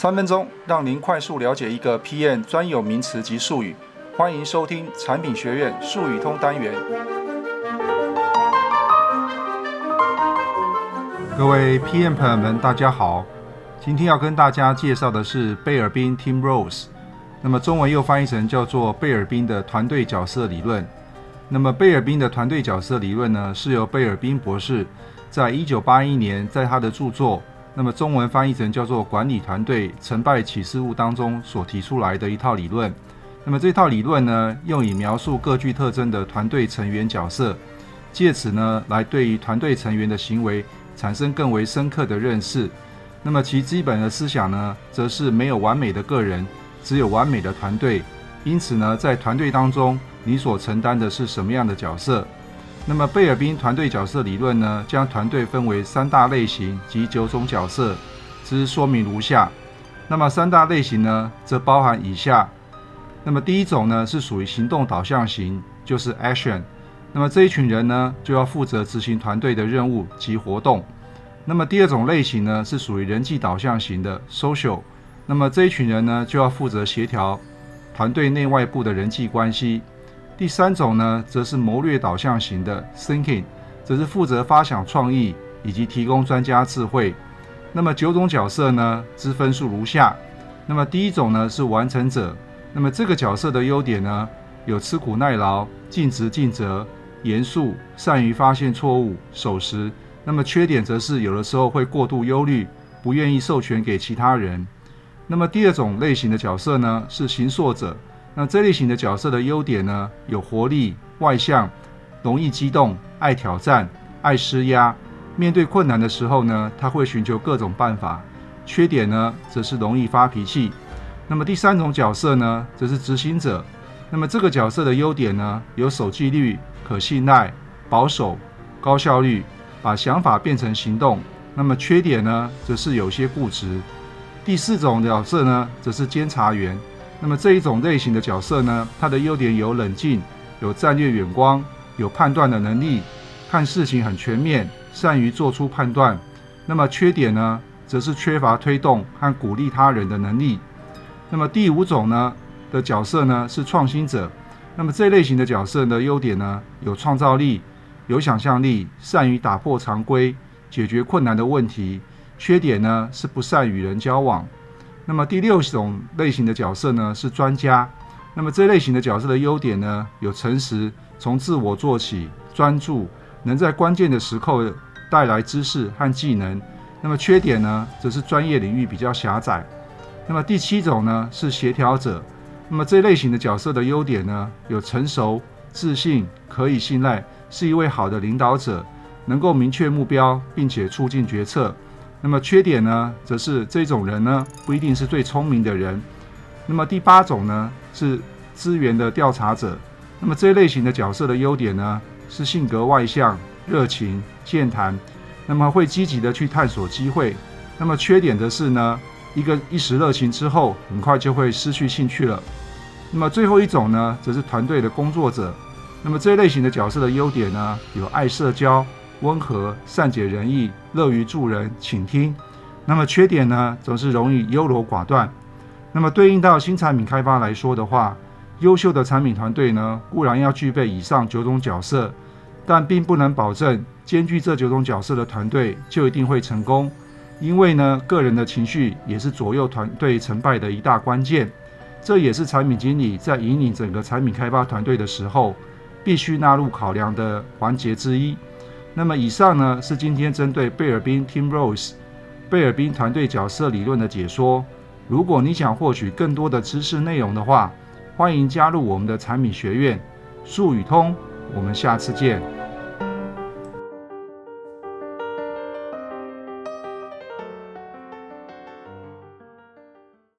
三分钟让您快速了解一个 PM 专有名词及术语。欢迎收听产品学院术语通单元。各位 PM 朋友们，大家好。今天要跟大家介绍的是贝尔宾 Team Roles，那么中文又翻译成叫做贝尔宾的团队角色理论。那么贝尔宾的团队角色理论呢，是由贝尔宾博士在一九八一年在他的著作，那么中文翻译成叫做《管理团队成败启示物》当中所提出来的一套理论。那么这套理论呢，用以描述各具特征的团队成员角色，借此呢，来对于团队成员的行为产生更为深刻的认识。那么其基本的思想呢，则是没有完美的个人，只有完美的团队。因此呢，在团队当中，你所承担的是什么样的角色？那么贝尔宾团队角色理论呢，将团队分为三大类型及九种角色，之说明如下。那么三大类型呢，则包含以下。那么第一种呢，是属于行动导向型，就是 action。那么这一群人呢，就要负责执行团队的任务及活动。那么第二种类型呢，是属于人际导向型的 social。那么这一群人呢，就要负责协调团队内外部的人际关系。第三种呢，则是谋略导向型的 thinking，则是负责发想创意以及提供专家智慧。那么九种角色呢，之分数如下。那么第一种呢，是完成者。那么这个角色的优点呢，有吃苦耐劳、尽职尽责、严肃、善于发现错误、守时。那么缺点则是有的时候会过度忧虑，不愿意授权给其他人。那么第二种类型的角色呢，是行塑者。那这类型的角色的优点呢，有活力、外向、容易激动、爱挑战、爱施压。面对困难的时候呢，他会寻求各种办法。缺点呢，则是容易发脾气。那么第三种角色呢，则是执行者。那么这个角色的优点呢，有守纪律、可信赖、保守、高效率，把想法变成行动。那么缺点呢，则是有些固执。第四种角色呢，则是监察员。那么这一种类型的角色呢，它的优点有冷静、有战略眼光、有判断的能力，看事情很全面，善于做出判断。那么缺点呢，则是缺乏推动和鼓励他人的能力。那么第五种呢的角色呢，是创新者。那么这类型的角色的优点呢，有创造力、有想象力、善于打破常规、解决困难的问题。缺点呢，是不善与人交往。那么第六种类型的角色呢，是专家。那么这类型的角色的优点呢，有诚实、从自我做起、专注，能在关键的时刻带来知识和技能。那么缺点呢，则是专业领域比较狭窄。那么第七种呢，是协调者。那么这类型的角色的优点呢，有成熟、自信、可以信赖，是一位好的领导者，能够明确目标，并且促进决策。那么缺点呢，则是这种人呢，不一定是最聪明的人。那么第八种呢，是资源的调查者。那么这一类型的角色的优点呢，是性格外向、热情、健谈，那么会积极的去探索机会。那么缺点则是呢，一个一时热情之后，很快就会失去兴趣了。那么最后一种呢，则是团队的工作者。那么这一类型的角色的优点呢，有爱社交、温和、善解人意、乐于助人、倾听。那么缺点呢，则是容易优柔寡断。那么对应到新产品开发来说的话，优秀的产品团队呢，固然要具备以上九种角色，但并不能保证兼具这九种角色的团队就一定会成功。因为呢，个人的情绪也是左右团队成败的一大关键，这也是产品经理在引领整个产品开发团队的时候必须纳入考量的环节之一。那么以上呢，是今天针对贝尔宾 （Tim Rose） 贝尔宾团队角色理论的解说。如果你想获取更多的知识内容的话，欢迎加入我们的产品学院术语通。我们下次见。